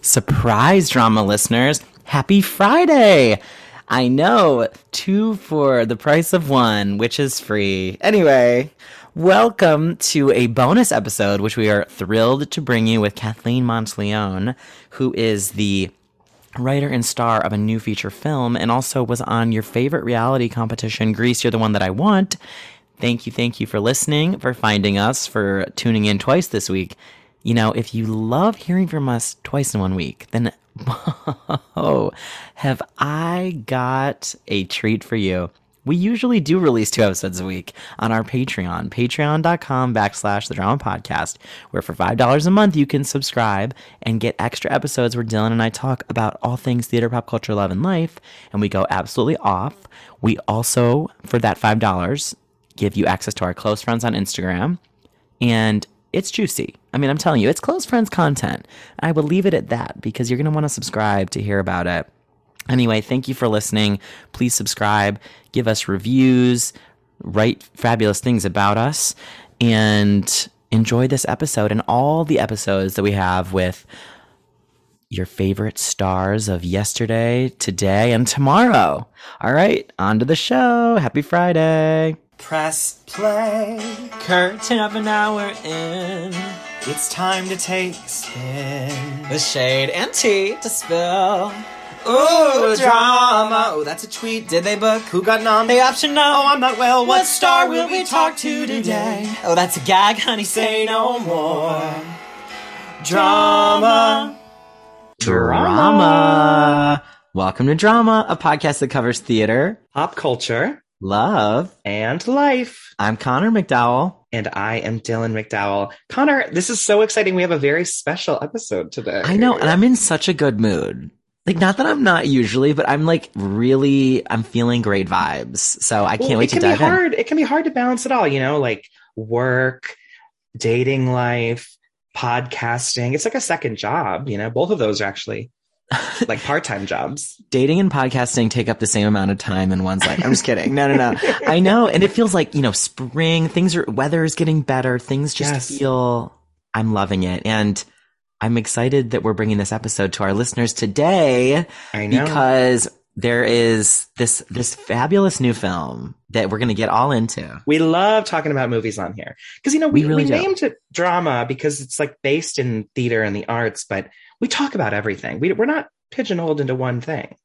Surprise, drama listeners. Happy Friday! I know, two for the price of one, which is free. Anyway, welcome to a bonus episode, which we are thrilled to bring you with Kathleen Monteleone, who is the writer and star of a new feature film and also was on your favorite reality competition, Grease, You're the One That I Want. Thank you, thank you for listening, for finding us, for tuning in twice this week. You know, if you love hearing from us twice in one week, then oh, have I got a treat for you. We usually do release two episodes a week on our Patreon, patreon.com backslash the drama podcast, where for $5 a month you can subscribe and get extra episodes where Dylan and I talk about all things theater, pop culture, love, and life, and we go absolutely off. We also, for that $5, give you access to our close friends on Instagram, and it's juicy. I mean, I'm telling you, it's close friends content. I will leave it at that because you're going to want to subscribe to hear about it. Anyway, thank you for listening. Please subscribe, give us reviews, write fabulous things about us, and enjoy this episode and all the episodes that we have with your favorite stars of yesterday, today, and tomorrow. All right, on to the show. Happy Friday. Press play. Curtain of an hour in. It's time to take a spin. The shade and tea to spill. Ooh, drama. Oh, that's a tweet. Did they book? Who got nom? The option no. Oh, I'm not well. What star will we talk to today? Oh, that's a gag, honey. Say no more. Drama. Drama. Welcome to Drama, a podcast that covers theater, Pop culture love. and life. I'm Connor McDowell. And I am Dylan McDowell. Connor, this is so exciting. We have a very special episode today. I know, and I'm in such a good mood. Like, not that I'm not usually, but I'm like really, I'm feeling great vibes. So I can't Well, wait it to can dive be in. hard. It can be hard to balance it all, you know, like work, dating life, podcasting. It's like a second job, you know. Both of those are actually like part-time jobs. Dating and podcasting take up the same amount of time in one's life. I'm just kidding. No, no, no. I know. And it feels like, you know, spring, things are, weather is getting better. Things just Yes. feel, I'm loving it. And I'm excited that we're bringing this episode to our listeners today I know. because there is this, this fabulous new film that we're going to get all into. we love talking about movies on here because you know we, We really we named it drama because it's like based in theater and the arts, but we talk about everything. We, we're not pigeonholed into one thing.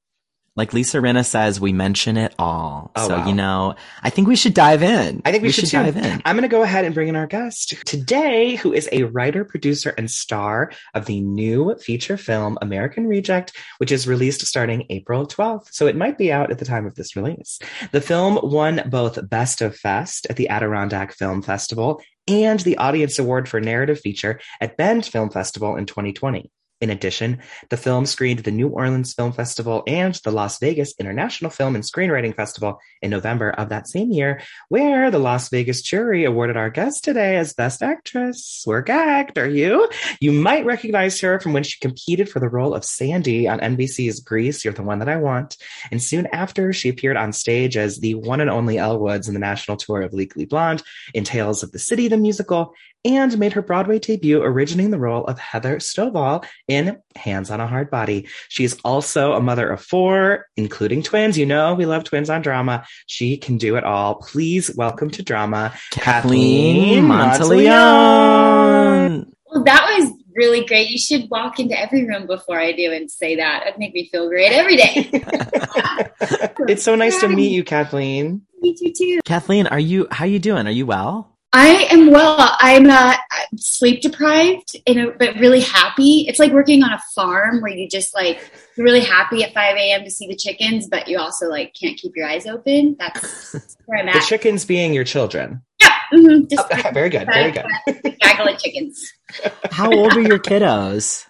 Like Lisa Rinna says, we mention it all. Oh, so, wow. you know, I think we should dive in. I think we, should, too. dive in. I'm going to go ahead and bring in our guest today, who is a writer, producer, and star of the new feature film American Reject, which is released starting April 12th. So it might be out at the time of this release. The film won both Best of Fest at the Adirondack Film Festival and the Audience Award for Narrative Feature at Bend Film Festival in 2020. In addition, the film screened the New Orleans Film Festival and the Las Vegas International Film and Screenwriting Festival in November of that same year, where the Las Vegas jury awarded our guest today as Best Actress. We're gagged, are you? You might recognize her from when she competed for the role of Sandy on NBC's Grease, You're the One That I Want. And soon after, she appeared on stage as the one and only Elle Woods in the national tour of Legally Blonde, in Tales of the City, the musical, and made her Broadway debut originating the role of Heather Stovall in Hands on a Hard Body. She's also a mother of four, including twins. You know, we love twins on drama. She can do it all. Please welcome to drama, Kathleen Monteleone. Monteleone. Well, that was really great. You should walk into every room before I do and say that. It'd make me feel great every day. it's so nice to meet you, Kathleen. Me too, too. Kathleen, are you, how you doing? Are you well? I am well. I'm uh, sleep deprived, in a, but really happy. It's like working on a farm where you just like you're really happy at 5 a.m. to see the chickens, but you also like can't keep your eyes open. That's where I'm at. The chickens being your children. yeah, mhm, just Oh, very good, very good. gaggle of chickens. How old are your kiddos?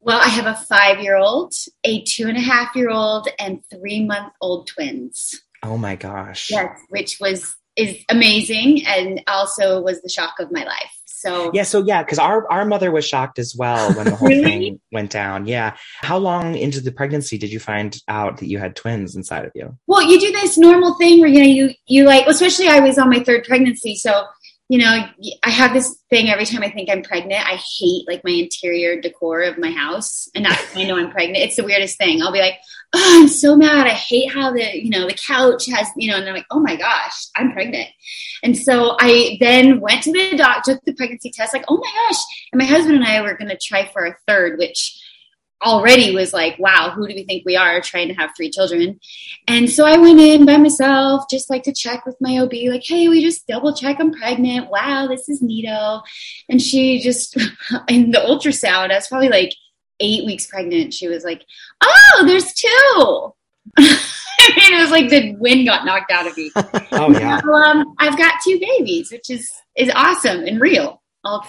Well, I have a five-year-old, a two and a half-year-old, and three-month-old twins. Oh my gosh. Yes, which was is amazing and also was the shock of my life. So Yeah, so yeah, because our, our mother was shocked as well when the whole Really? thing went down. Yeah. How long into the pregnancy did you find out that you had twins inside of you? well, you do this normal thing where you know you you like especially I was on my third pregnancy, so you know, I have this thing every time I think I'm pregnant. I hate like my interior decor of my house, and that's when I know I'm pregnant. It's the weirdest thing. I'll be like, "Oh, I'm so mad. I hate how the you know the couch has you know," and I'm like, "Oh my gosh, I'm pregnant." And so I then went to the doctor, took the pregnancy test, like, "Oh my gosh!" And my husband and I were going to try for a third, which already was like, wow, who do we think we are trying to have three children? And so I went in by myself, just like to check with my OB, like, hey, we just double check I'm pregnant. Wow, this is neato. And she just, in the ultrasound, I was probably like eight weeks pregnant. She was like, oh, there's two. I mean, it was like the wind got knocked out of me. Oh yeah. So, um, I've got two babies, which is is awesome and real.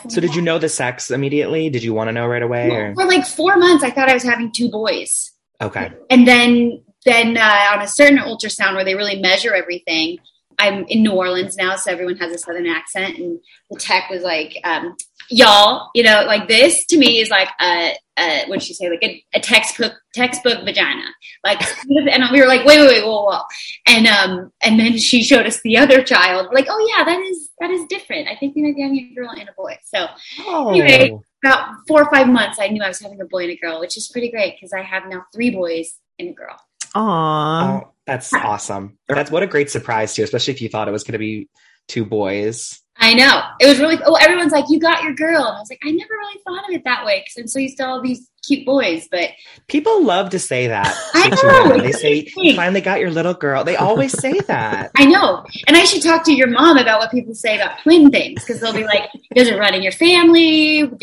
So did you know the sex immediately? Did you want to know right away? Or? For like four months, I thought I was having two boys. Okay. and then then uh, on a certain ultrasound where they really measure everything i'm in new orleans now so everyone has a southern accent and the tech was like um, y'all you know like this to me is like a, a what did she say like a, a textbook textbook vagina like and we were like wait wait wait whoa whoa and um and then she showed us the other child like oh yeah that is that is different i think we might be having a girl and a boy so Oh. Anyway. about four or five months i knew i was having a boy and a girl which is pretty great because i have now three boys and a girl Aw. Oh, that's awesome. That's what a great surprise too, especially if you thought it was going to be two boys. I know. It was really oh everyone's like, You got your girl. And I was like, I never really thought of it that way because I'm so used to all these cute boys. But People love to say that. I to know. They say, "You finally got your little girl." They always say that. I know. And I should talk to your mom about what people say about twin things because they'll be like, Does it run in your family? And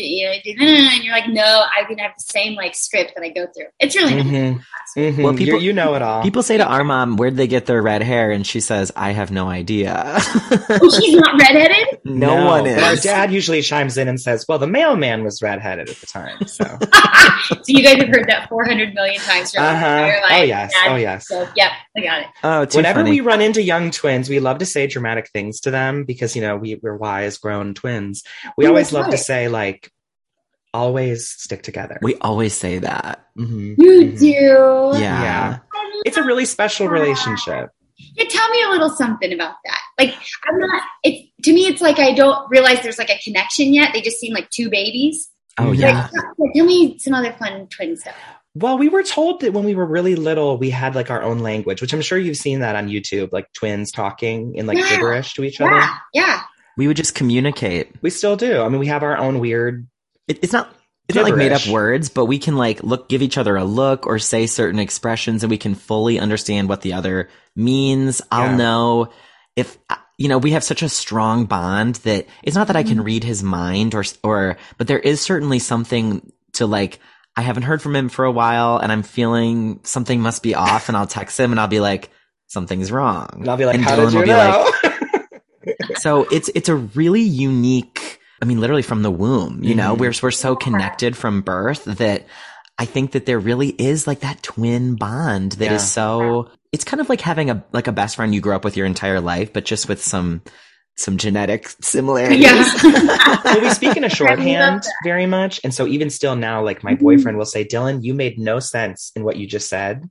you're like, No, I'm gonna have the same like script that I go through. It's really nice. Mhm. Mhm. Well, people- You're- you know it all. People say to our mom, where'd they get their red hair? And she says, I have no idea. Oh, she's not redheaded? no, one is. But our dad usually chimes in and says, "Well, the mailman was redheaded at the time." So, so you guys have heard that 400 million times throughout your entire life. Oh yes. Dad. Oh yes. So, yep, I got it. Oh, too Whenever funny. we run into young twins, we love to say dramatic things to them because you know we, we're wise, grown twins. We Oh, always that's love to say like, "Always stick together." we always say that. Mhm. You Mhm. do. Yeah. Yeah. It's a really special relationship. Yeah, tell me a little something about that. Like, I'm not. It to me, it's like I don't realize there's like a connection yet. They just seem like two babies. Oh, Like, yeah. Like, tell me some other fun twin stuff. Well, we were told that when we were really little, we had like our own language, which I'm sure you've seen that on YouTube, like twins talking in like Yeah. gibberish to each other. Yeah, yeah. We would just communicate. We still do. I mean, we have our own weird. It, it's not. It's not like made up words, but we can like look, give each other a look or say certain expressions and we can fully understand what the other means. I'll Yeah. know if, you know, we have such a strong bond that it's not that I can read his mind or, or, but there is certainly something to like, I haven't heard from him for a while and I'm feeling something must be off and I'll text him and I'll be like, something's wrong. And I'll be like, And "How Dylan did you will be know?" so it's it's a really unique i mean literally from the womb you know Mhm. we're we're so connected from birth that i think that there really is like that twin bond that is Yeah. so it's kind of like having a like a best friend you grew up with your entire life but just with some some genetic similarities Yeah. well, we speak in a love shorthand very much. And so even still now, like my Mhm. boyfriend will say, Dylan, you made no sense in what you just said.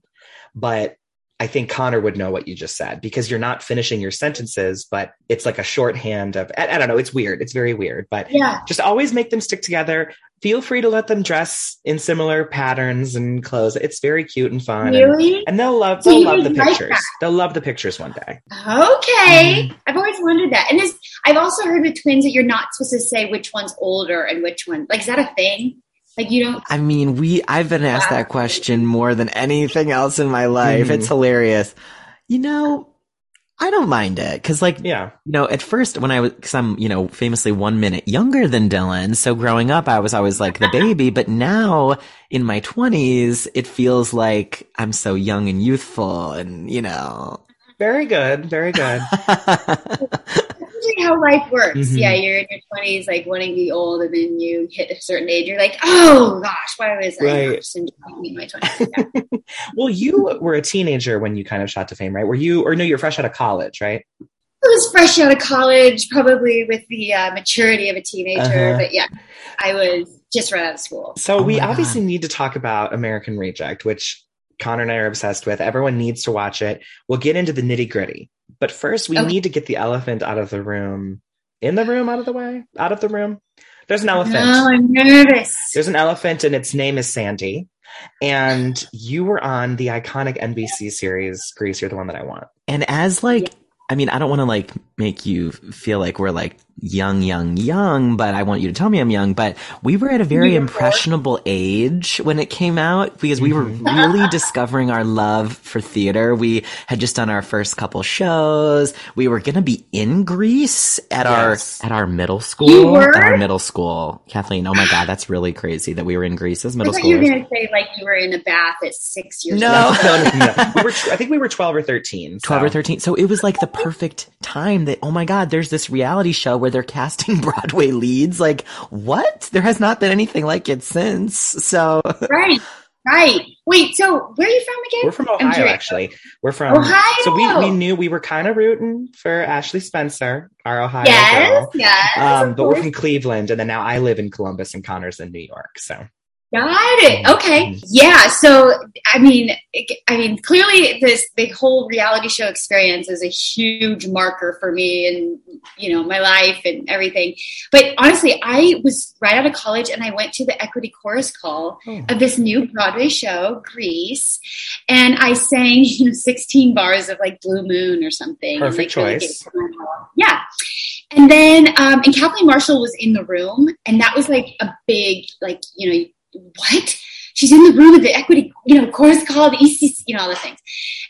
But I think Connor would know what you just said because you're not finishing your sentences, but it's like a shorthand of, I, I don't know, it's weird. It's very weird, but Yeah. just always make them stick together. Feel free to let them dress in similar patterns and clothes. It's very cute and fun. And, Really? and they'll love, they'll love the like pictures. that? They'll love the pictures one day. Okay. Mhm. I've always wondered that. And this, I've also heard with twins that you're not supposed to say which one's older and which one. Like, is that a thing? Like, you don't. i mean we i've been asked that question more than anything else in my life Mhm. it's hilarious you know i don't mind it because like Yeah. You know, at first when I was, cause I'm, you know, famously one minute younger than Dylan. So growing up, I was always like the baby, but now in my twenties, it feels like I'm so young and youthful and, you know. Very good. Very good. That's usually how life works. Mhm. Yeah, you're in your 20s, like wanting to be old, and then you hit a certain age, you're like, oh gosh, why was I Right. not just enjoying in my 20s? Yeah. Well, you were a teenager when you kind of shot to fame, right? Were you, or no, you're fresh out of college, right? I was fresh out of college, probably with the uh, maturity of a teenager, Uh-huh. but yeah, I was just right out of school. So Oh we my obviously need to talk about American Reject, which Connor and I are obsessed with. Everyone needs to watch it. We'll get into the nitty gritty. But first, we Okay. need to get the elephant out of the room. in the room, out of the way, out of the room. There's an elephant. No, I'm nervous. There's an elephant, and its name is Sandy. And you were on the iconic NBC series Grease. You're the one that I want. And as like, I mean, I don't want to like make you feel like we're like young, young, young, but I want you to tell me I'm young. But we were at a very You impressionable age when it came out because we were mm-hmm. really discovering our love for theater. We had just done our first couple shows. We were going to be in Grease at Yes. our, at our middle school. You were? At our middle school. Kathleen, oh my God, that's really crazy that we were in Grease as I middle thought you were going to say like you were in a bath at six years No. old. No, no, no. We were, I think we were 12 or 13. so- 12 or 13. So it was like the perfect time that, oh my God, there's this reality show where they're casting Broadway leads. Like, what? There has not been anything like it since. So, Right, right. Wait, so where are you from again? We're from Ohio, actually. We're from Ohio. So we, we knew we were kind of rooting for Ashley Spencer, our Ohio Yes, girl. yes. Um, of but we're from Cleveland, and then now I live in Columbus, and Connor's in New York. So Got it. Okay. Mhm. Yeah. So, I mean, I mean, clearly this, the whole reality show experience is a huge marker for me and, you know, my life and everything. But honestly, I was right out of college and I went to the equity chorus call Oh. of this new Broadway show, Grease. And I sang, you know, 16 bars of like Blue Moon or something. Perfect like, choice. gave it my all. Yeah. And then, um, and Kathleen Marshall was in the room, and that was like a big, like, you know, what? She's in the room at the equity, you know, chorus call, the ECC, you know, all the things.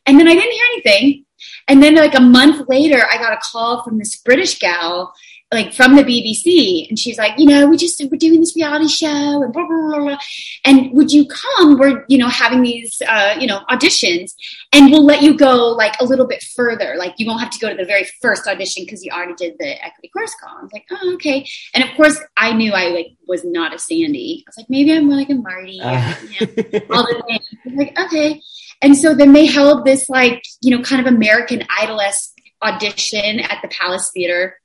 And then I didn't hear anything. And then, like a month later, I got a call from this British gal, like from the BBC, and she's like, you know, we just we're doing this reality show, and blah blah blah. blah. And would you come? We're you know having these uh, you know auditions, and we'll let you go like a little bit further. Like you won't have to go to the very first audition because you already did the equity chorus call. I was like, oh okay. And of course, I knew I like was not a Sandy. I was like, maybe I'm more like a Marty. Or, Uh. you know, all the things. Like, okay. And so then they held this like, you know, kind of American Idol-esque audition at the Palace Theater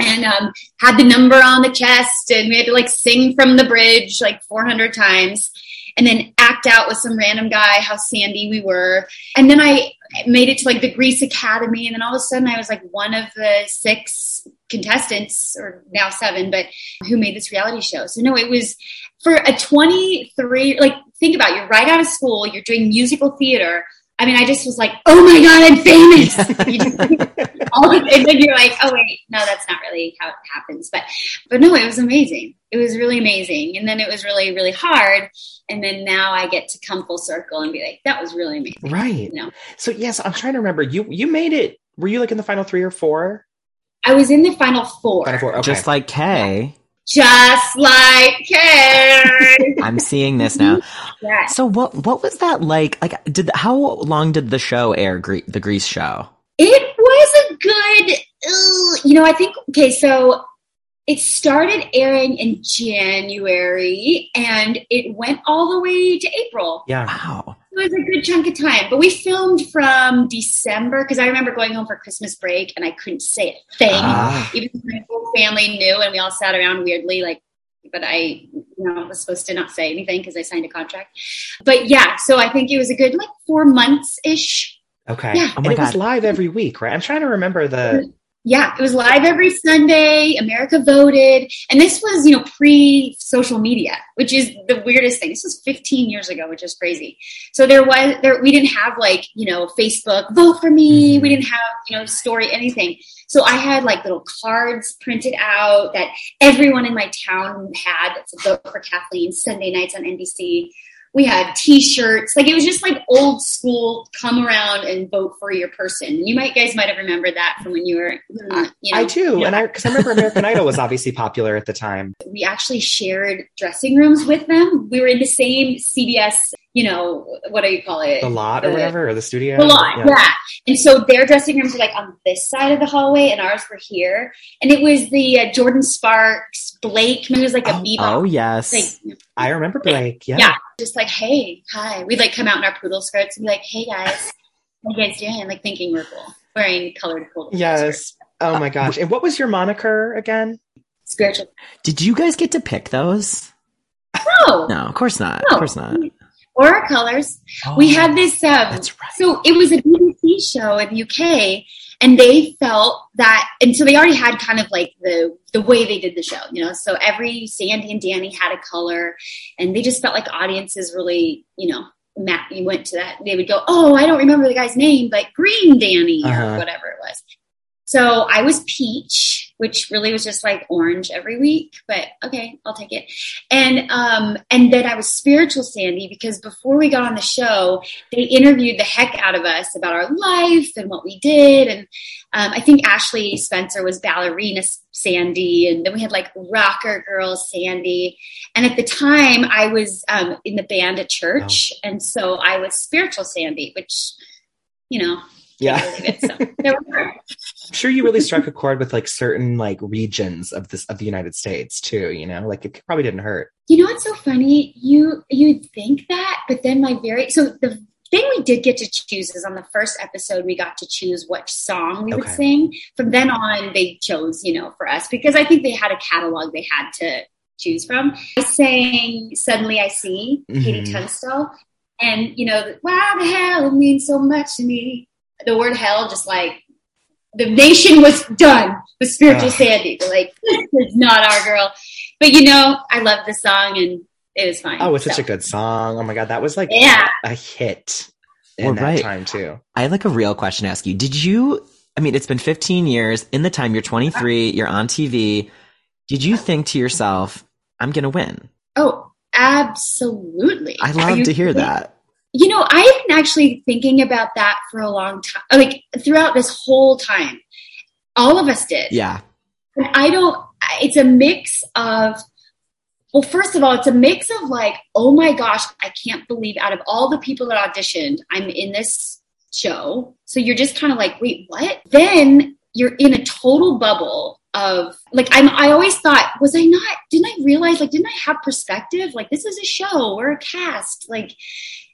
and um, had the number on the chest and we had to like sing from the bridge like 400 times and then act out with some random guy how sandy we were. And then i made it to like the grease academy and then all of a sudden i was like one of the six contestants or now seven but who made this reality show. So no it was for a 23 like think about it, you're right out of school you're doing musical theater i mean i just was like oh my god i'm famous You just- all the, and then you're like oh wait no that's not really how it happens but but no it was amazing it was really amazing and then it was really really hard and then now i get to come full circle and be like that was really amazing right. you know So yes, I'm trying to remember. You you made it. Were you like in the final three or four? i was in the final four Final four. Okay. just like Kay. Just like Kay. I'm seeing this now. yes. So what, what was that like? Like, did, how long did the show air, Gre- the Grease show? It was a good, you know, I think, okay, so it started airing in January and it went all the way to April. Yeah. Wow. It was a good chunk of time, but we filmed from December because I remember going home for Christmas break and I couldn't say a thing. Ah. Even though my whole family knew and we all sat around weirdly, like, but I, you know, was supposed to not say anything because I signed a contract. But yeah, so I think it was a good like four months ish. Okay. Yeah. Oh and my it was live every week, right? I'm trying to remember the. Yeah, it was live every Sunday. America voted, and this was you know pre social media, which is the weirdest thing. This was 15 years ago, which is crazy. So there was there we didn't have like you know Facebook vote for me. Mhm. We didn't have you know story anything. So I had like little cards printed out that everyone in my town had. That's a vote for Kathleen Sunday nights on NBC. We had T-shirts, like it was just like old school. Come around and vote for your person. You might guys might have remembered that from when you were. mm, You know, I do, you and I because I remember American Idol was obviously popular at the time. we actually shared dressing rooms with them. We were in the same CBS, you know, what do you call it? The lot or whatever, or the studio. The lot, yeah. And so their dressing rooms were like on this side of the hallway, and ours were here. And it was the uh, Jordin Sparks, Blake. It was like a Oh, bebop. Oh, yes. Like, I remember Blake. Yeah. yeah, just like, hey, hi. We'd like come out in our poodle skirts and be like, hey guys, how you guys doing? Like thinking we're cool, wearing colored poodle skirts. Yes. Oh my gosh. And what was your moniker again? Spiritual. Did you guys get to pick those? No, No, of course not. No. Of course not. Or colors. Oh, We had this. Um, right. So it was a BBC show in the UK, and they felt that, and so they already had kind of like the the way they did the show, you know. So every Sandy and Danny had a color, and they just felt like audiences really, you know, Matt, you went to that. They would go, "Oh, I don't remember the guy's name, but Green Danny Uh-huh. or whatever it was." So I was peach, which really was just like orange every week, but okay, I'll take it. And um, and then I was spiritual Sandy because before we got on the show, they interviewed the heck out of us about our life and what we did. And um, I think Ashley Spencer was ballerina Sandy, and then we had like rocker girl Sandy. And at the time, I was um, in the band at church, and so I was spiritual Sandy, which you know, Yeah. it. So there we are. I'm sure you really struck a chord with like certain like regions of this of the United States too, you know? Like it probably didn't hurt. You know what's so funny? You you'd think that, but then my very so the thing we did get to choose is on the first episode we got to choose which song we would sing. From then on, they chose you know for us because I think they had a catalog they had to choose from. I sang "Suddenly I See" KT Mhm. Tunstall, and you know why the hell it means so much to me. The word hell just like the nation was done with spiritual Ugh. Sandy. They're like, this is not our girl. But you know, I love the song and it was fine. Oh, it's such a good song. Oh my god, that was like Yeah. a hit in Well, that right. time too. I have like a real question to ask you. Did you, I mean, it's been 15 years. In the time you're 23, you're on TV. Did you think to yourself, I'm going to win? Oh, absolutely. I love to hear kidding? that. You know, I've been actually thinking about that for a long time. Like throughout this whole time. All of us did. Yeah. And I don't, it's a mix of, well, first of all, it's a mix of like, oh my gosh, I can't believe out of all the people that auditioned, I'm in this show. So you're just kind of like, wait, what? Then you're in a total bubble of like, I'm, I always thought, was I not, didn't I realize, like, didn't I have perspective? Like, this is a show, we're a cast. Like,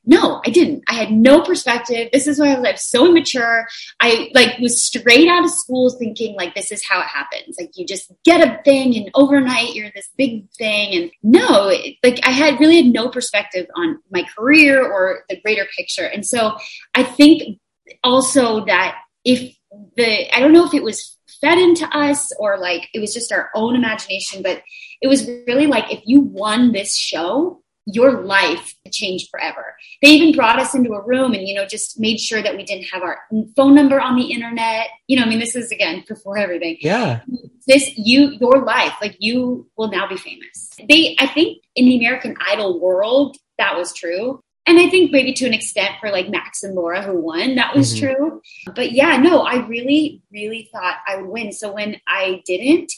no, I didn't. I had no perspective. This is why I was like, so immature. I like was straight out of school thinking like this is how it happens. Like you just get a thing and overnight you're this big thing. And no, it, like I had really had no perspective on my career or the greater picture. And so I think also that if the I don't know if it was fed into us or like it was just our own imagination, but it was really like if you won this show, your life changed forever. They even brought us into a room and, you know, just made sure that we didn't have our phone number on the internet. You know, I mean, this is again before everything. Yeah. This, you, your life, like you will now be famous. They, I think in the American Idol world, that was true. And I think maybe to an extent for like Max and Laura who won, that was Mhm. true. But yeah, no, I really, really thought I would win. So when I didn't,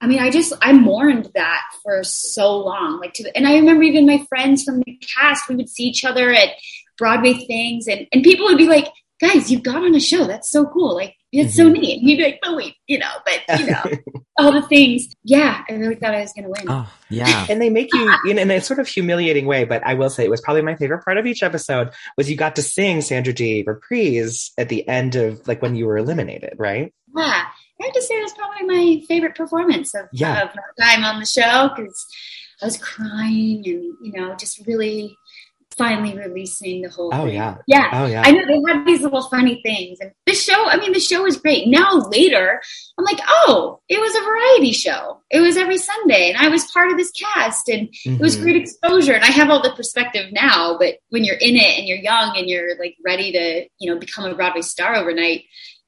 I mean, I just I mourned that for so long. Like to and I remember even my friends from the cast, we would see each other at Broadway things and, and people would be like, guys, you got on a show. That's so cool. Like it's so mm-hmm. neat. And you'd be like, oh wait, you know, but you know, all the things. Yeah, I really thought I was gonna win. Oh, yeah. and they make you in, in a sort of humiliating way, but I will say it was probably my favorite part of each episode was you got to sing Sandra Dee reprise at the end of like when you were eliminated, right? Yeah. I have to say it was probably my favorite performance of, Yeah. of my time on the show because I was crying and, you know, just really finally releasing the whole Oh thing. yeah. Yeah. Oh yeah. I know they had these little funny things. And the show, I mean, the show was great. Now, later, I'm like, oh, it was a variety show. It was every Sunday, and I was part of this cast, and it was Mhm. great exposure. And I have all the perspective now, but when you're in it and you're young and you're like ready to, you know, become a Broadway star overnight,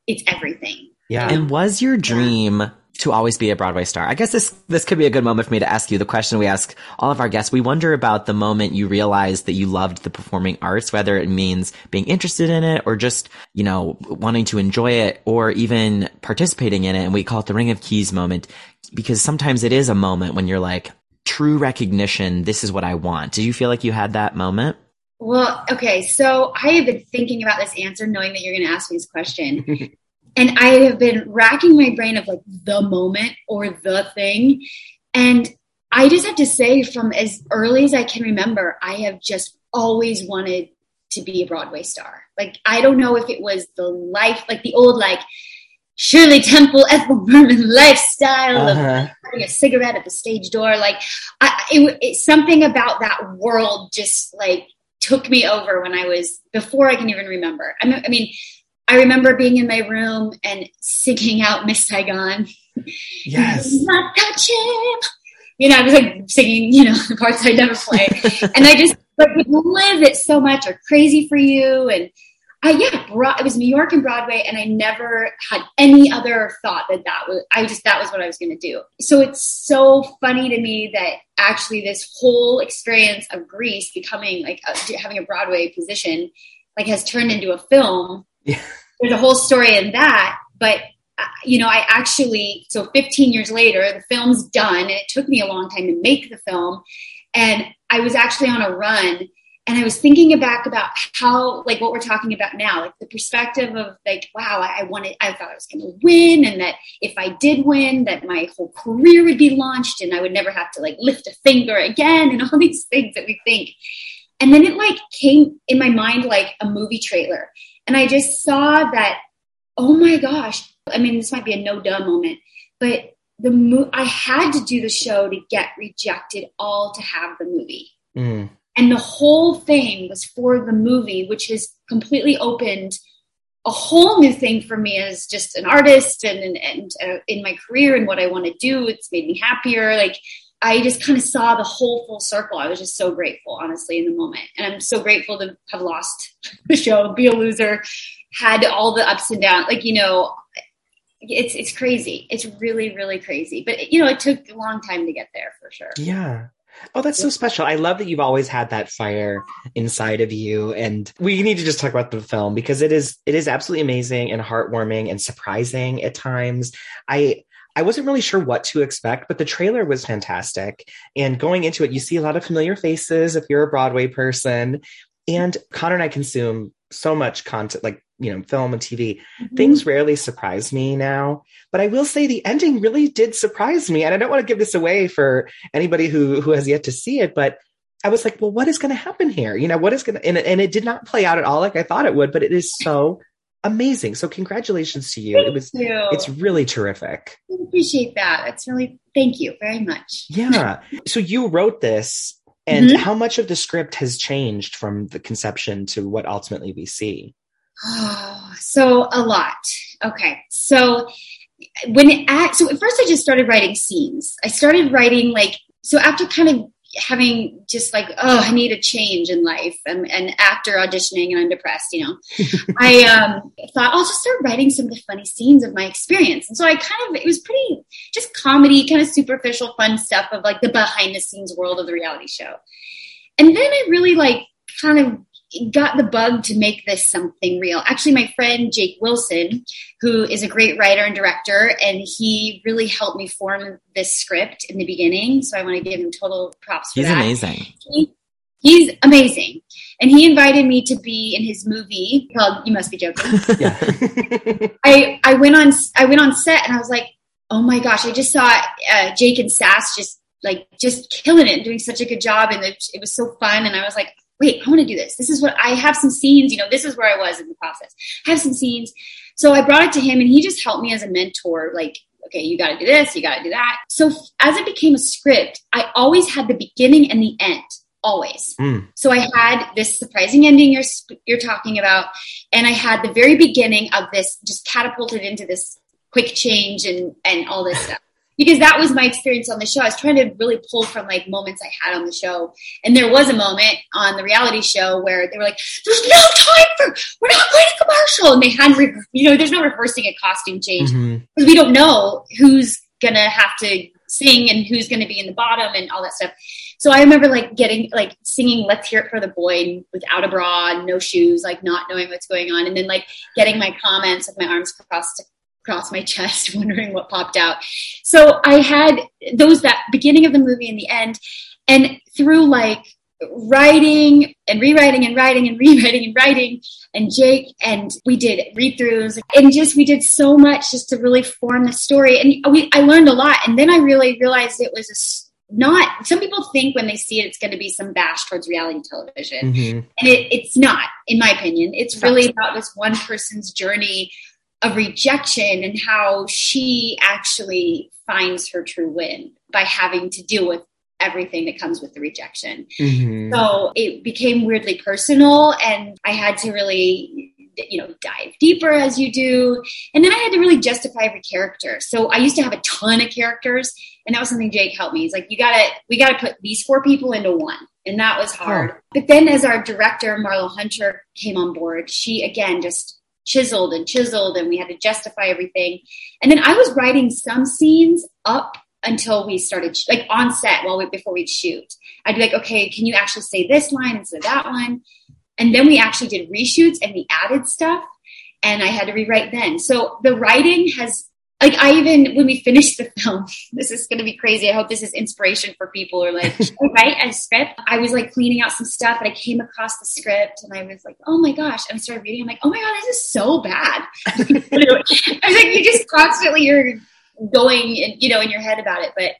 it's everything. Yeah. And was your dream to always be a Broadway star? I guess this this could be a good moment for me to ask you the question we ask all of our guests. We wonder about the moment you realized that you loved the performing arts, whether it means being interested in it or just, you know, wanting to enjoy it or even participating in it. And we call it the Ring of Keys moment because sometimes it is a moment when you're like, true recognition, this is what I want. Did you feel like you had that moment? Well, okay, so I have been thinking about this answer, knowing that you're going to ask me this question. and I have been racking my brain of like the moment or the thing. And I just have to say, from as early as I can remember, I have just always wanted to be a Broadway star. Like, I don't know if it was the life, like the old, like, Shirley Temple, Ethel Merman lifestyle of Uh-huh. having a cigarette at the stage door. Like, I, it, it, something about that world just like took me over when I was before I can even remember. I mean, I mean, I remember being in my room and singing out Miss Saigon. Yes. Not touch him. You know, I was like singing, you know, the parts I never play. and I just, but we live it so much or crazy for you. And I, yeah, bro- it was New York and Broadway. And I never had any other thought that that was, I just, that was what I was going to do. So it's so funny to me that actually this whole experience of Grease becoming like a, having a Broadway position, like has turned into a film. There's a whole story in that, but uh, you know, I actually, so 15 years later, the film's done and it took me a long time to make the film. And I was actually on a run and I was thinking back about how, like what we're talking about now, like the perspective of like, wow, I wanted, I thought I was going to win. And that if I did win, that my whole career would be launched and I would never have to like lift a finger again and all these things that we think. And then it like came in my mind like a movie trailer. And I just saw that, oh my gosh, I mean, this might be a no duh moment, but the mo- I had to do the show to get rejected all to have the movie. Mm. And the whole thing was for the movie, which has completely opened a whole new thing for me as just an artist and, and, and uh, in my career and what I want to do. It's made me happier. Like I just kind of saw the whole full circle. I was just so grateful, honestly, in the moment. And I'm so grateful to have lost the show, be a loser, had all the ups and downs. Like, you know, it's it's crazy. It's really really crazy. But you know, it took a long time to get there for sure. Yeah. Oh, that's so special. I love that you've always had that fire inside of you. And we need to just talk about the film because it is it is absolutely amazing and heartwarming and surprising at times. I I wasn't really sure what to expect, but the trailer was fantastic. And going into it, you see a lot of familiar faces if you're a Broadway person. And Connor and I consume so much content, like, you know, film and TV. Mm-hmm. Things rarely surprise me now, but I will say the ending really did surprise me. And I don't want to give this away for anybody who, who has yet to see it, but I was like, well, what is going to happen here? You know, what is going to, and, and it did not play out at all like I thought it would, but it is so amazing. So congratulations to you. Thank it was, you. it's really terrific. I appreciate that. It's really thank you very much. Yeah. So you wrote this and Mhm. how much of the script has changed from the conception to what ultimately we see? Oh, so a lot. Okay. So when it act, so at first I just started writing scenes. I started writing like, so after kind of having just like, oh, I need a change in life and, and after auditioning and I'm depressed, you know, I um, thought I'll just start writing some of the funny scenes of my experience. And so I kind of, it was pretty just comedy, kind of superficial fun stuff of like the behind the scenes world of the reality show. And then I really like kind of got the bug to make this something real. Actually, my friend Jake Wilson, who is a great writer and director, and he really helped me form this script in the beginning. So I want to give him total props for that. He's amazing. He- he's amazing. And he invited me to be in his movie called You Must Be Joking. Yeah. I I went on I went on set and I was like, oh my gosh, I just saw uh, Jake and Sass just like just killing it and doing such a good job, and it, it was so fun. And I was like, wait, I want to do this. This is what I have some scenes. You know, this is where I was in the process. I have some scenes. So I brought it to him, and he just helped me as a mentor. Like, okay, you got to do this, you got to do that. So as it became a script, I always had the beginning and the end. Always. Mm. So I had this surprising ending you're you're talking about, and I had the very beginning of this just catapulted into this quick change and and all this stuff because that was my experience on the show. I was trying to really pull from like moments I had on the show, and there was a moment on the reality show where they were like, "There's no time for we're not going to commercial," and they had re- you know there's no rehearsing a costume change. Mm-hmm. Because we don't know who's gonna have to sing and who's gonna be in the bottom and all that stuff. So I remember like getting like singing "Let's Hear It for the Boy" without a bra, no shoes, like not knowing what's going on, and then like getting my comments with my arms crossed across my chest, wondering what popped out. So I had those that beginning of the movie and the end, and through like writing and rewriting and writing and rewriting and writing and Jake and we did read throughs and just we did so much just to really form the story and we I learned a lot and then I really realized it was a not some people think when they see it it's going to be some bash towards reality television Mhm. and it, it's not in my opinion it's really about this one person's journey of rejection and how she actually finds her true win by having to deal with everything that comes with the rejection. Mhm. so it became weirdly personal, and I had to really you know dive deeper as you do. And then i had to really justify every character. So i used to have a ton of characters and that was something jake helped me. He's like you gotta we gotta put these four people into one. And that was hard. Oh. but then as our director marlo hunter came on board she again just chiseled and chiseled and we had to justify everything. And then i was writing some scenes up until we started like on set while we before we'd shoot. I'd be like okay can you actually say this line instead of that one? And then we actually did reshoots and we added stuff and I had to rewrite then. So the writing has like I even when we finished the film, this is gonna be crazy. I hope this is inspiration for people are like, write a script. I was like cleaning out some stuff and I came across the script and I was like, oh my gosh. And I started reading, I'm like, oh my god, this is so bad. I was like, you just constantly you're going and you know in your head about it. But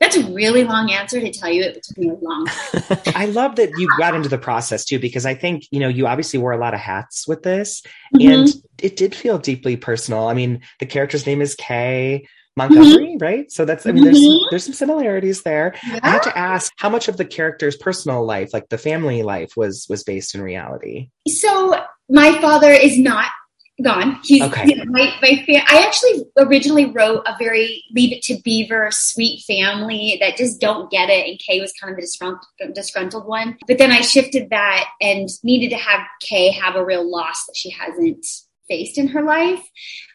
that's a really long answer to tell you it took me a long time. I love that you got into the process too, because I think, you know, you obviously wore a lot of hats with this mm-hmm. and it did feel deeply personal. I mean, the character's name is Kay Montgomery, mm-hmm. right? So that's, I mean, there's, mm-hmm. there's some similarities there. Yeah. I had to ask how much of the character's personal life, like the family life was, was based in reality. So my father is not gone. He's okay. you know, my my fa- I actually originally wrote a very Leave It to Beaver sweet family that just don't get it, and Kay was kind of the disgruntled, disgruntled one. But then I shifted that and needed to have Kay have a real loss that she hasn't faced in her life,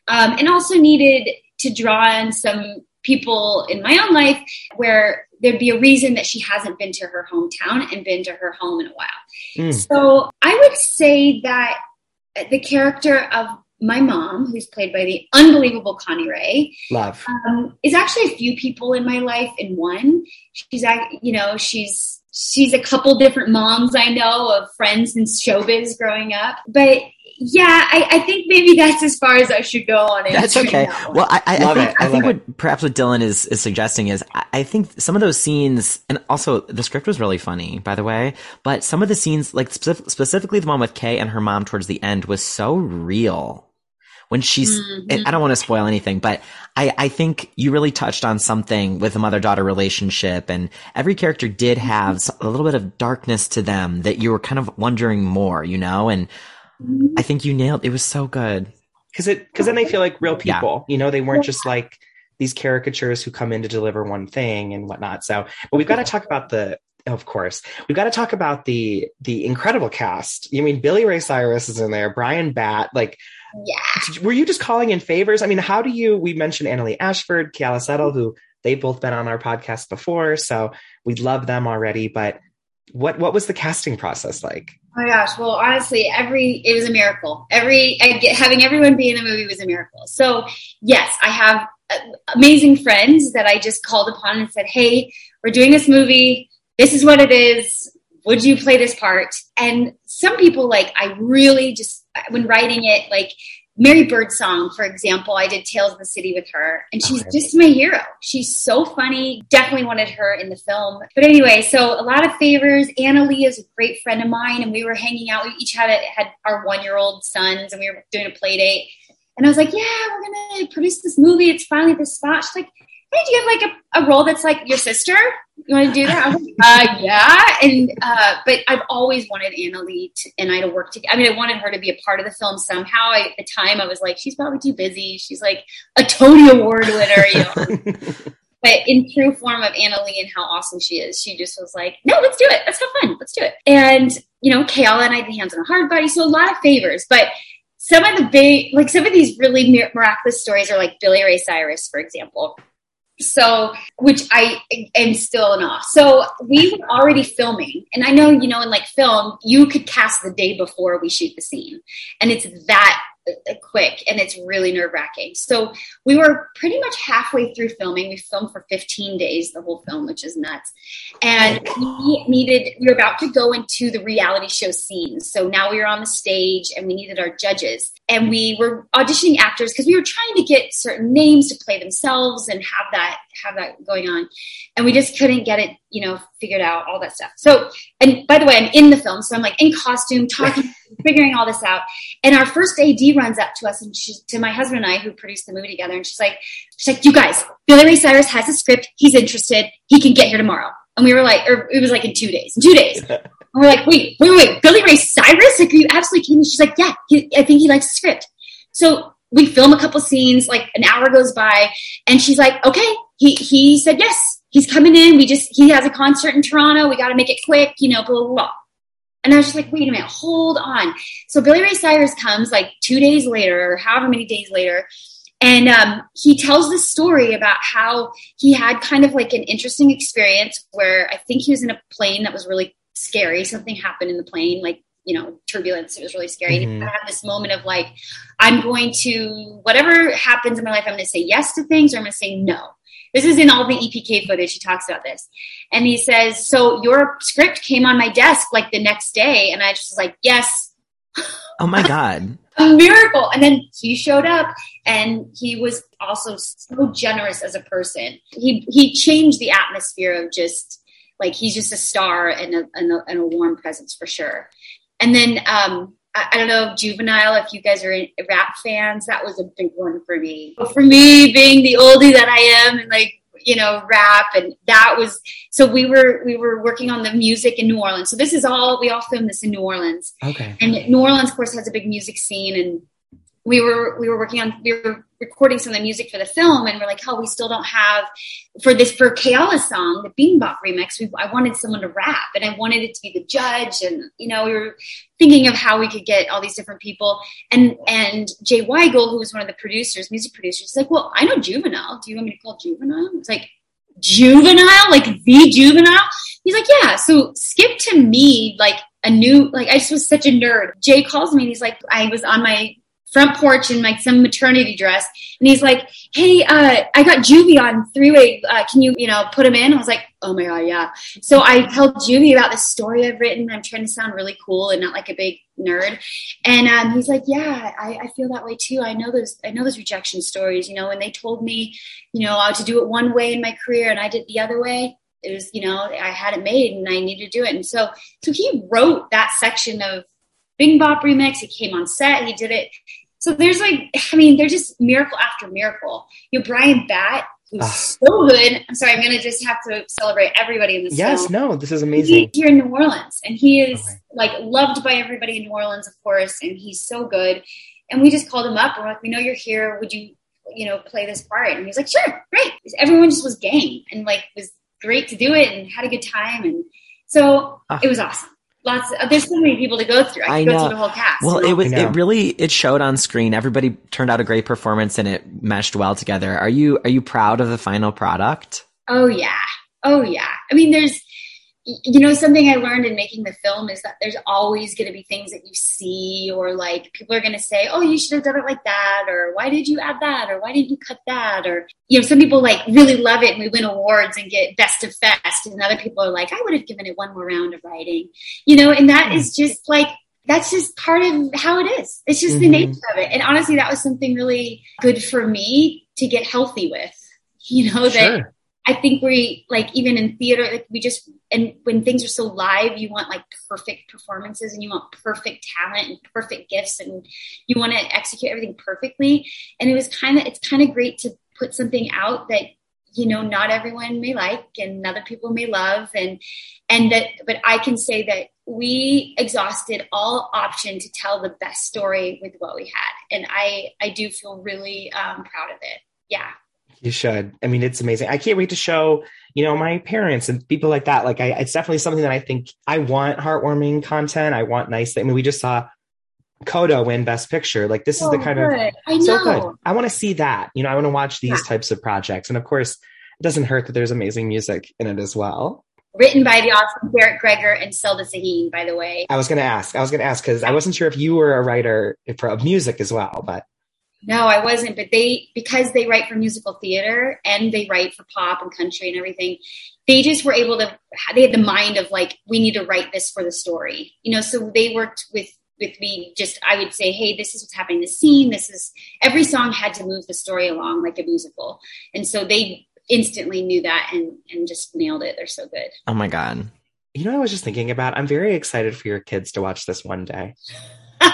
um, and also needed to draw in some people in my own life where there'd be a reason that she hasn't been to her hometown and been to her home in a while. Mm. So I would say that the character of my mom, who's played by the unbelievable Connie Ray, love, um, is actually a few people in my life in one. She's, you know, she's she's a couple different moms I know of friends in showbiz growing up, but yeah, I, I, think maybe that's as far as I should go on it. That's okay. That well, I, I, I think, I, think what perhaps what Dylan is, is suggesting is I, think some of those scenes, and also the script was really funny, by the way, but some of the scenes, like specifically the one with Kay and her mom towards the end, was so real. When she's, mm-hmm. I don't want to spoil anything, but I, I think you really touched on something with the mother daughter relationship, and every character did have mm-hmm. a little bit of darkness to them that you were kind of wondering more, you know, and I think you nailed it was so good. Cause it cause then they feel like real people. Yeah. You know, they weren't just like these caricatures who come in to deliver one thing and whatnot. So but we've got to talk about the of course. We've got to talk about the the incredible cast. You mean Billy Ray Cyrus is in there, Bryan Batt, like yeah. Were you just calling in favors? I mean, how do you we mentioned Annaleigh Ashford, Keala Settle, who they've both been on our podcast before, so we love them already, but what what was the casting process like? Oh my gosh! Well, honestly, every it was a miracle. Every get, having everyone be in the movie was a miracle. So yes, I have uh, amazing friends that I just called upon and said, "Hey, we're doing this movie. This is what it is. Would you play this part?" And some people like I really just when writing it like Mary Birdsong, for example, I did Tales of the City with her, and she's okay. just my hero. She's so funny. Definitely wanted her in the film. But anyway, so a lot of favors. Annaleigh is a great friend of mine, and we were hanging out. We each had a, had our one year old sons, and we were doing a play date. And I was like, "Yeah, we're gonna produce this movie. It's finally the spot." She's like, hey, do you have like a, a role that's like your sister? You want to do that? Like, uh, yeah. And, uh, but I've always wanted Annaleigh to, and I to work together. I mean, I wanted her to be a part of the film somehow. I, at the time, I was like, she's probably too busy. She's like a Tony Award winner, you know. but in true form of Annaleigh and how awesome she is, she just was like, no, let's do it. Let's have fun. Let's do it. And, you know, Keala and I did Hands on a Hard Body. So a lot of favors, but some of the big, like some of these really miraculous stories are like Billy Ray Cyrus, for example so, which I am still in awe. So we were already filming, and I know, you know, in like film, you could cast the day before we shoot the scene, and it's that quick and it's really nerve wracking. So we were pretty much halfway through filming. We filmed for 15 days, the whole film, which is nuts. And we needed, we were about to go into the reality show scenes. So now we were on the stage and we needed our judges. And we were auditioning actors because we were trying to get certain names to play themselves and have that have that going on. And we just couldn't get it, you know, figured out, all that stuff. So, and by the way, I'm in the film. So I'm like in costume, talking, figuring all this out. And our first AD runs up to us and she, to my husband and I, who produced the movie together. And she's like, she's like, you guys, Billy Ray Cyrus has a script. He's interested. He can get here tomorrow. And we were like, or it was like in two days, in two days. And we're like, wait, wait, wait, Billy Ray Cyrus like, are you absolutely kidding me? She's like, yeah, he, I think he likes the script. So we film a couple scenes, like an hour goes by, and she's like, okay, he, he said yes. He's coming in. We just, he has a concert in Toronto. We got to make it quick, you know, blah, blah, blah. And I was just like, wait a minute, hold on. So Billy Ray Cyrus comes like two days later, or however many days later, and um, he tells this story about how he had kind of like an interesting experience where I think he was in a plane that was really scary. Something happened in the plane, like you know, turbulence. It was really scary. Mhm. And I had this moment of like, I'm going to whatever happens in my life, I'm going to say yes to things, or I'm going to say no. This is in all the EPK footage. He talks about this, and he says, "So your script came on my desk like the next day," and I just was like, "Yes." Oh my god. a miracle. And then he showed up and he was also so generous as a person. He he changed the atmosphere of just like he's just a star and a, and a, and a warm presence for sure. And then um I, I don't know, Juvenile, if you guys are rap fans, that was a big one for me. But for me, being the oldie that I am and like, you know, rap and that was so we were we were working on the music in New Orleans. So this is all we all filmed this in New Orleans. Okay. And New Orleans, of course, has a big music scene, and we were we were working on we were recording some of the music for the film, and we're like, hell, we still don't have for this for Kayala's song, the Bing Bop remix. We, I wanted someone to rap, and I wanted it to be the judge, and you know, we were thinking of how we could get all these different people, and and Jay Weigel, who was one of the producers, music producers, is like, well, I know Juvenile. Do you want me to call Juvenile? It's like juvenile, like the juvenile. He's like, yeah. So skip to me, like a new, like I just was such a nerd. Jay calls me and he's like, I was on my front porch in like some maternity dress, and he's like, hey, uh, I got Juvie on three way. Uh, can you, you know, put him in? I was like, oh my god, yeah. So I told Juvie about the story I've written. I'm trying to sound really cool and not like a big nerd. And um, he's like, yeah, I, I feel that way too. I know those, I know those rejection stories, you know, and they told me, you know, how to do it one way in my career and I did the other way. It was, you know, I had it made and I needed to do it. And so, so he wrote that section of Bing Bop remix. He came on set, he did it. So there's like, I mean, they're just miracle after miracle. You know, Bryan Batt, who's Ah. so good. I'm sorry, I'm going to just have to celebrate everybody in this Yes, film. no, this is amazing. He's here in New Orleans, and he is Okay. like loved by everybody in New Orleans, of course, and he's so good. And we just called him up. and We're like, we know you're here. Would you, you know, play this part? And he was like, sure, great. Everyone just was game and like was great to do it and had a good time. And so Ah. it was awesome. Lots. Of, there's so many people to go through. I, I could go know. through the whole cast. Well, it was it really it showed on screen. Everybody turned out a great performance and it meshed well together. Are you are you proud of the final product? Oh yeah. Oh yeah. I mean, there's, y- you know, something I learned in making the film is that there's always going to be things that you see or like people are going to say, oh, you should have done it like that. Or why did you add that? Or why didn't you cut that? Or, you know, some people like really love it and we win awards and get best of fest. And other people are like, I would have given it one more round of writing, you know, and that is just like, that's just part of how it is. It's just the Mhm. nature of it. And honestly, that was something really good for me to get healthy with, you know, that Sure. I think we like even in theater, like we just and when things are so live, you want like perfect performances and you want perfect talent and perfect gifts and you want to execute everything perfectly. And it was kind of it's kind of great to put something out that you know not everyone may like and other people may love and and that but I can say that we exhausted all option to tell the best story with what we had and I I do feel really um, proud of it. Yeah. You should. I mean, it's amazing. I can't wait to show, you know, my parents and people like that. Like, I, it's definitely something that I think I want heartwarming content. I want nice. I mean, we just saw Coda win Best Picture. Like, this is the So kind of. I know. so good. I want to see that. You know, I want to watch these Yeah. types of projects. And of course, it doesn't hurt that there's amazing music in it as well. written by the awesome Derek Greger and Selda Saheen, by the way. I was going to ask. I was going to ask because I wasn't sure if you were a writer for of music as well. But No, I wasn't, but they because they write for musical theater and they write for pop and country and everything. They just were able to. They had the mind of like, we need to write this for the story, you know. So they worked with with me. Just I would say, hey, this is what's happening in the scene. This is every song had to move the story along like a musical, and so they instantly knew that and and just nailed it. They're so good. Oh my god. you know, what I was just thinking about. I'm very excited for your kids to watch this one day.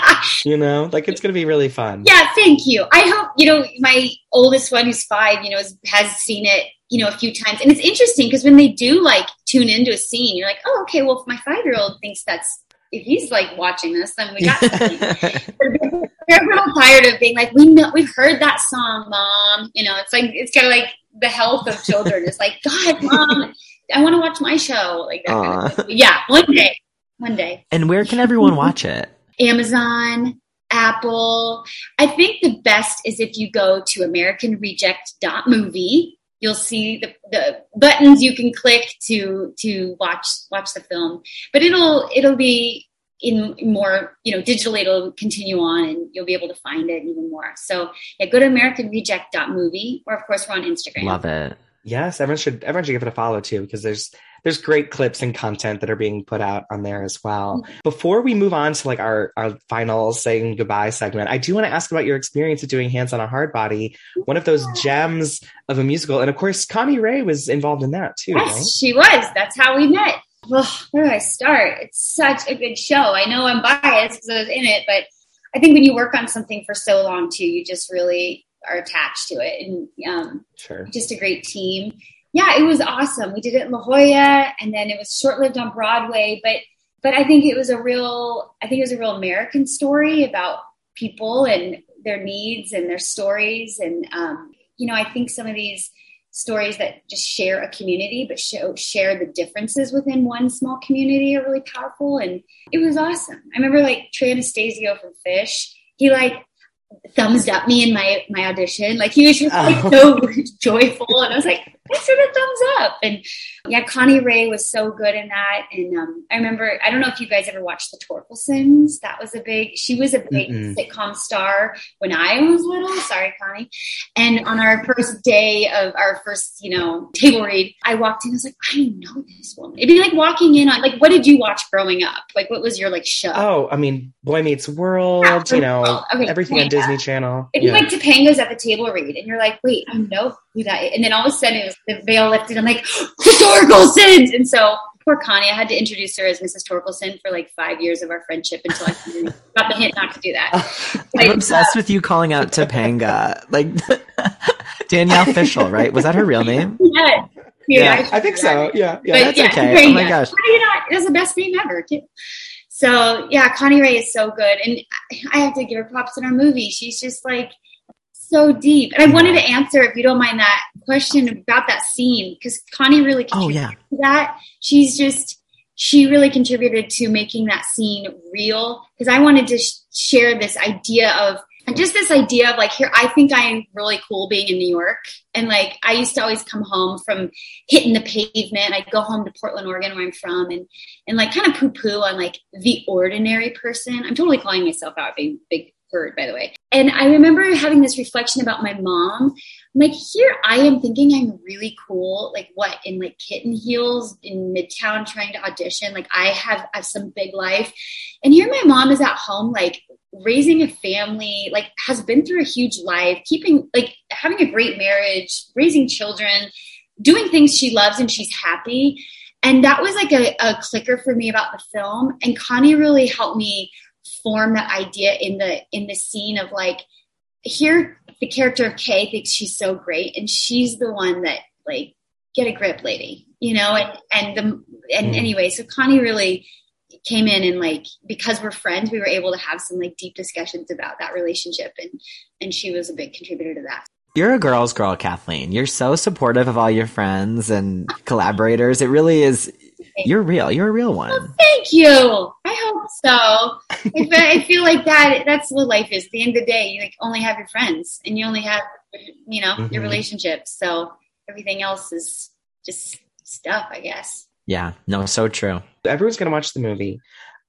You know, like it's going to be really fun. Yeah, thank you. I hope you know my oldest one, who's five, you know, has, has seen it, you know, a few times, and it's interesting because when they do like tune into a scene, you're like, oh, okay, well, if my five year old thinks that's if he's like watching this, then we got something. They're a little tired of being like, we know we've heard that song, mom. You know, it's like it's kind of like the health of children. It's like, God, mom, I want to watch my show. Like that kind of. Yeah, one day, one day. And where can everyone watch it? Amazon, Apple. I think the best is if you go to AmericanReject.movie. You'll see the, the buttons you can click to to watch watch the film. But it'll it'll be in more you know digitally it'll continue on and you'll be able to find it even more. So yeah, go to AmericanReject.movie or of course we're on Instagram. Love it. Yes, everyone should everyone should give it a follow too because there's there's great clips and content that are being put out on there as well. Mm-hmm. Before we move on to like our our final saying goodbye segment, I do want to ask about your experience of doing Hands on a Hardbody, one of those gems of a musical, and of course Connie Ray was involved in that too. Yes, right? she was. That's how we met. Well, where do I start? It's such a good show. I know I'm biased because I was in it, but I think when you work on something for so long too, you just really are attached to it, and um, Sure. just a great team. Yeah, it was awesome. We did it in La Jolla, and then it was short lived on Broadway. But but I think it was a real I think it was a real American story about people and their needs and their stories. And um, you know, I think some of these stories that just share a community but show share the differences within one small community are really powerful. And it was awesome. I remember like Trey Anastasio from Phish. He like thumbs up me in my my audition. Like he was just like Oh. so joyful, and I was like, thanks for the thumbs up. And yeah, Connie Ray was so good in that. And um, I remember, I don't know if you guys ever watched the Torkelsons. That was a big. She was a big Mm-mm. sitcom star when I was little. Sorry, Connie. And on our first day of our first, you know, table read, I walked in. I was like, I know this woman. It'd be like walking in on like, what did you watch growing up? Like, what was your like show? Oh, I mean, Boy Meets World, Yeah, you know, okay, everything on. Disney Channel. If you like Topanga's at the table read and you're like, wait, I know who that is. And then all of a sudden it was the veil lifted. I'm like, Torkelsons! And so poor Connie, I had to introduce her as Mrs. Torkelson for like five years of our friendship until I got the hint not to do that. I'm But, obsessed with you calling out Topanga. Like Danielle Fishel, right? Was that her real name? yeah, yeah, I think so. Yeah, yeah. But That's yeah, okay. Topanga. Oh my gosh. How do you not? That's the best name ever, too. So yeah, Connie Ray is so good, and I have to give her props in our movie. She's just like so deep. And I wanted to answer, if you don't mind, that question about that scene because Connie really Oh contributed yeah. to that. She's just she really contributed to making that scene real because I wanted to sh- share this idea of and just this idea of like here I think I'm really cool being in New York and like I used to always come home from hitting the pavement I'd go home to Portland Oregon where I'm from and and like kind of poo poo on like the ordinary person I'm totally calling myself out being big bird by the way and I remember having this reflection about my mom I'm like here I am thinking I'm really cool, like what in like kitten heels in Midtown trying to audition. Like I have, I have some big life, and here my mom is at home, like raising a family, like has been through a huge life, keeping like having a great marriage, raising children, doing things she loves and she's happy. And that was like a, a clicker for me about the film. And Connie really helped me form that idea in the in the scene of like here the character of Kay thinks she's so great, and she's the one that like get a grip, lady, you know. And and the and Mm. anyway, so Connie really came in and like because we're friends, we were able to have some like deep discussions about that relationship, and and she was a big contributor to that. You're a girl's girl, Kathleen. You're so supportive of all your friends and collaborators. It really is. You're real. You're a real one. Thank you. I hope so. I, I feel like that. That's what life is. At the end of the day, you like only have your friends, and you only have you know your Mhm. relationships. So everything else is just stuff, I guess. Yeah. No, so true. Everyone's going to watch the movie.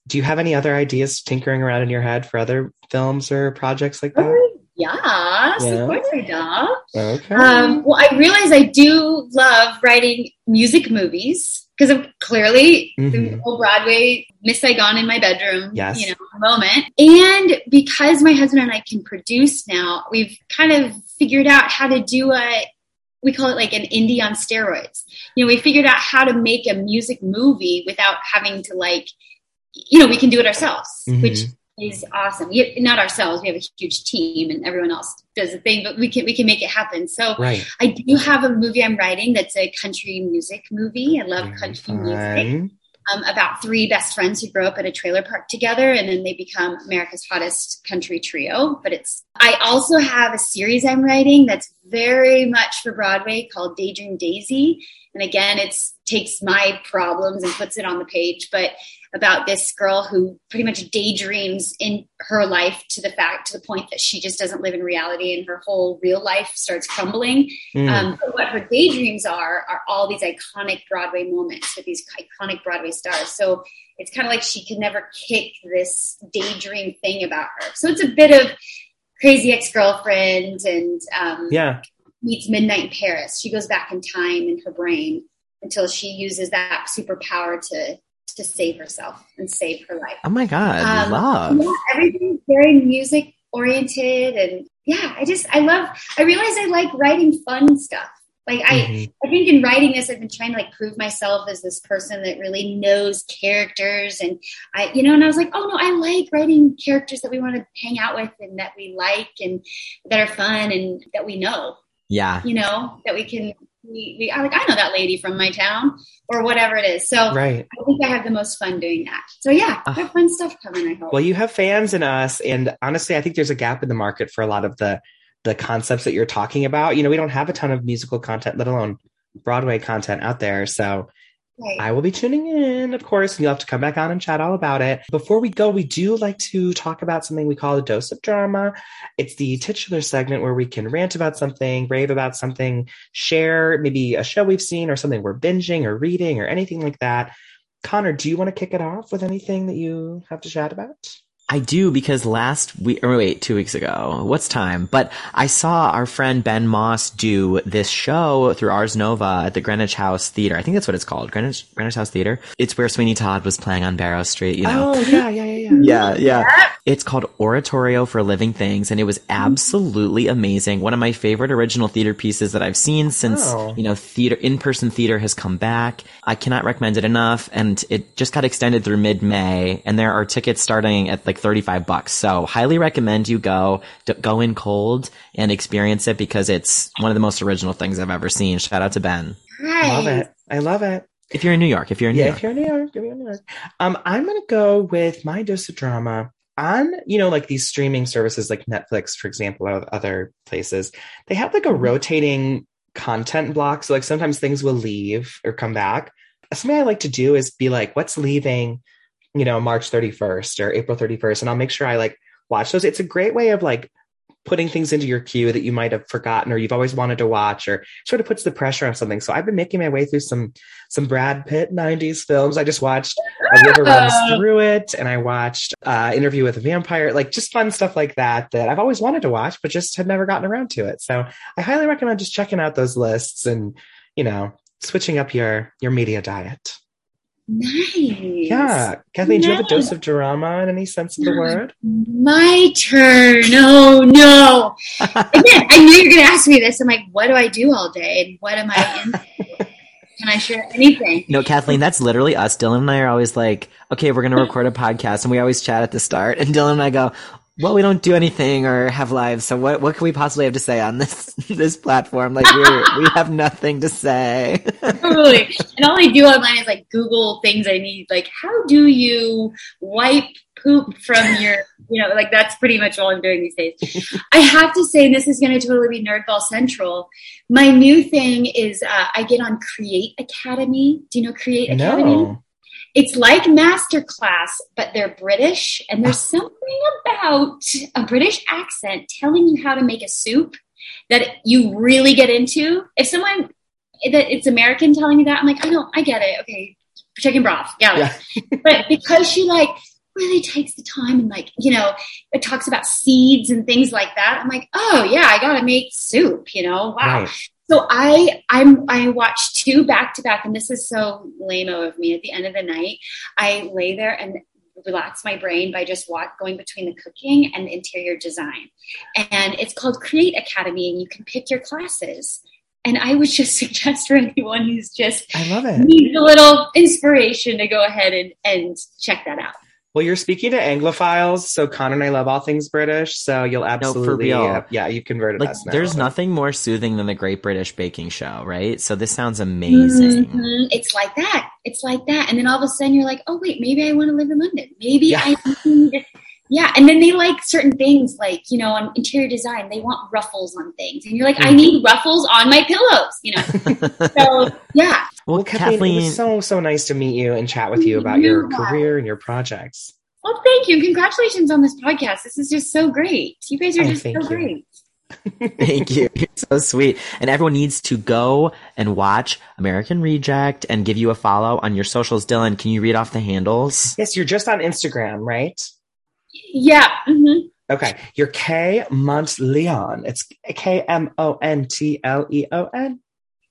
Do you have any other ideas tinkering around in your head for other films or projects like that? Yes, Yeah. of course I do. Okay. Um, well, I realize I do love writing music movies because I'm clearly the Mhm. whole Broadway Miss Saigon in my bedroom, Yes. you know, moment. And because my husband and I can produce now, we've kind of figured out how to do a we call it like an indie on steroids. You know, we figured out how to make a music movie without having to like, you know, we can do it ourselves, Mhm. which is awesome. We, not ourselves. We have a huge team, and everyone else does the thing, but we can we can make it happen. So right. I do have a movie I'm writing that's a country music movie. I love Very country music. um, about three best friends who grow up at a trailer park together, and then they become America's hottest country trio. But it's I also have a series I'm writing that's very much for Broadway called Daydream Daisy, and again, it's takes my problems and puts it on the page, but about this girl who pretty much daydreams in her life to the fact to the point that she just doesn't live in reality and her whole real life starts crumbling. Mm. Um, but what her daydreams are are all these iconic Broadway moments with these iconic Broadway stars. So it's kind of like she can never kick this daydream thing about her. So it's a bit of crazy ex girlfriend and um, yeah meets Midnight in Paris. She goes back in time in her brain until she uses that superpower to to save herself and save her life. Oh my god, um, love. Yeah, everything's very music oriented and yeah, I just I love I realize I like writing fun stuff. Like I mm-hmm. I think in writing this I've been trying to like prove myself as this person that really knows characters and I you know and I was like, "Oh no, I like writing characters that we want to hang out with and that we like and that are fun and that we know." Yeah. You know, that we can we, we I like I know that lady from my town or whatever it is. So right. I think I have the most fun doing that. So yeah, I have ah. fun stuff coming. I hope. Well, you have fans in us, and honestly, I think there's a gap in the market for a lot of the the concepts that you're talking about. You know, we don't have a ton of musical content, let alone Broadway content out there. So Right. I will be tuning in, of course, and you'll have to come back on and chat all about it. Before we go, we do like to talk about something we call a dose of drama. It's the titular segment where we can rant about something, rave about something, share maybe a show we've seen or something we're binging or reading or anything like that. Connor, do you want to kick it off with anything that you have to chat about? I do because last week, or wait, two weeks ago, what's time? But I saw our friend Ben Moss do this show through Ars Nova at the Greenwich House Theater. I think that's what it's called, Greenwich, Greenwich House Theater. It's where Sweeney Todd was playing on Barrow Street, you know? Oh, yeah, yeah, yeah, yeah. yeah, yeah. It's called Oratorio for Living Things, and it was absolutely amazing. One of my favorite original theater pieces that I've seen since, oh. you know, theater, in-person theater has come back. I cannot recommend it enough, and it just got extended through mid-May, and there are tickets starting at like like 35 bucks. So highly recommend you go, go in cold and experience it because it's one of the most original things I've ever seen. Shout out to Ben. Nice. Love it. I love it. If you're in New York, if you're in New yeah, York. if you're in New York, if you're in New York. Um, I'm going to go with my dose of drama on, you know, like these streaming services like Netflix, for example, or other places. They have like a mm-hmm. rotating content block. So like sometimes things will leave or come back. Something I like to do is be like, what's leaving? You know, March 31st or April 31st. And I'll make sure I like watch those. It's a great way of like putting things into your queue that you might have forgotten or you've always wanted to watch or sort of puts the pressure on something. So I've been making my way through some some Brad Pitt 90s films. I just watched A River Runs Through It and I watched uh Interview with a Vampire, like just fun stuff like that that I've always wanted to watch but just had never gotten around to it. So I highly recommend just checking out those lists and, you know, switching up your your media diet. Nice. Yeah. Kathleen, nice. do you have a dose of drama in any sense of the word? My turn. Oh, no. Again, I knew you were going to ask me this. I'm like, what do I do all day? And what am I in? Can I share anything? No, Kathleen, that's literally us. Dylan and I are always like, okay, we're going to record a podcast. And we always chat at the start. And Dylan and I go, well, we don't do anything or have lives, so what what can we possibly have to say on this this platform? Like we we have nothing to say. totally. And all I do online is like Google things I need. Like, how do you wipe poop from your you know, like that's pretty much all I'm doing these days. I have to say, this is going to totally be Nerdball Central. My new thing is uh, I get on Create Academy. Do you know Create Academy? No it's like masterclass, but they're British, and there's something about a British accent telling you how to make a soup that you really get into. If someone that it's American telling you that, I'm like, oh, I don't, I get it. Okay, chicken broth, it. Yeah. but because she like really takes the time and like you know it talks about seeds and things like that i'm like oh yeah i gotta make soup you know wow right. So I I'm I watched two back to back, and this is so lame of me. At the end of the night, I lay there and relax my brain by just walk, going between the cooking and the interior design. And it's called Create Academy, and you can pick your classes. And I would just suggest for anyone who's just I love it needs a little inspiration to go ahead and, and check that out. Well, you're speaking to Anglophiles, so Connor and I love all things British, so you'll absolutely, real. uh, yeah, you converted Like, us now. there's nothing more soothing than the Great British Baking Show, right? So this sounds amazing. Mhm. It's like that. It's like that. And then all of a sudden you're like, oh, wait, maybe I want to live in London. Maybe Yeah. I need. Yeah. And then they like certain things, like, you know, on interior design, they want ruffles on things. And you're like, I Mhm. need ruffles on my pillows, you know? so, yeah. Well, Well, Kathleen, it was so so nice to meet you and chat with you about your Yeah. career and your projects. Well, thank you. Congratulations on this podcast. This is just so great. You guys are Oh, just so you. great. Thank you. You're so sweet. And everyone needs to go and watch American Reject and give you a follow on your socials. Dylan, can you read off the handles? Yes, you're just on Instagram, right? Yeah. hmm Okay, you're K Montleon. It's K M O N T L E O N.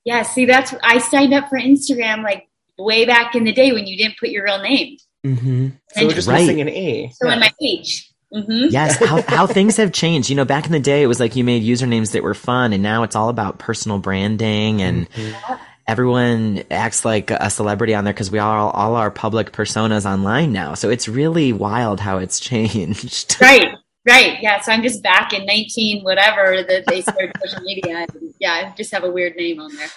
Yeah. See, that's, I signed up for Instagram like way back in the day when you didn't put your real name. Mm-hmm. So we're just Right. missing an A. So Yeah. in my page. hmm Yes, how, how things have changed. You know, back in the day, it was like you made usernames that were fun, and now it's all about personal branding, and Mhm. everyone acts like a celebrity on there because we are all, all our public personas online now. So it's really wild how it's changed. Right. Right. Yeah. So I'm just back in 19, whatever that they started social media. And yeah. I just have a weird name on there.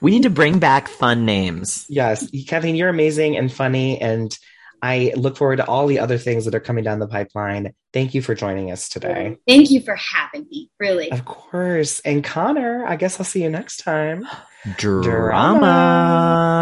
We need to bring back fun names. Yes, Kathleen, you're amazing and funny, and I look forward to all the other things that are coming down the pipeline. Thank you for joining us today. Thank you for having me. Really. Of course. And Connor, I guess I'll see you next time. Drama.